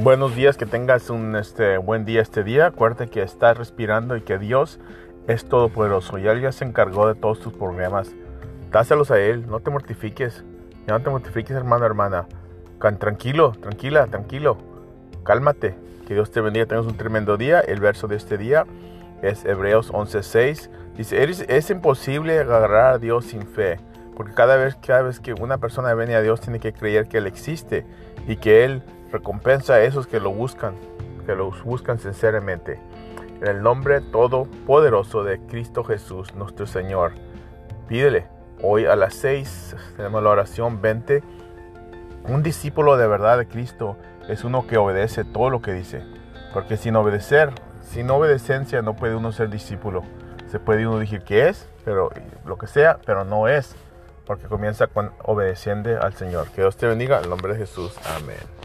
Buenos días, que tengas un este, buen día este día. Acuérdate que estás respirando y que Dios es todopoderoso. Y Él ya se encargó de todos tus problemas. Dáselos a Él, no te mortifiques. Ya no te mortifiques, hermano, hermana. Tranquilo, tranquila, tranquilo. Cálmate. Que Dios te bendiga, tengas un tremendo día. El verso de este día es Hebreos 11:6. Dice, es imposible agarrar a Dios sin fe. Porque cada vez, cada vez que una persona viene a Dios tiene que creer que Él existe y que Él recompensa a esos que lo buscan, que lo buscan sinceramente. En el nombre todopoderoso de Cristo Jesús, nuestro Señor, pídele. Hoy a las 6 tenemos la oración 20. Un discípulo de verdad de Cristo es uno que obedece todo lo que dice. Porque sin obedecer, sin obedecencia no puede uno ser discípulo. Se puede uno decir que es, pero lo que sea, pero no es. Porque comienza con obedeciendo al Señor. Que Dios te bendiga en el nombre de Jesús. Amén.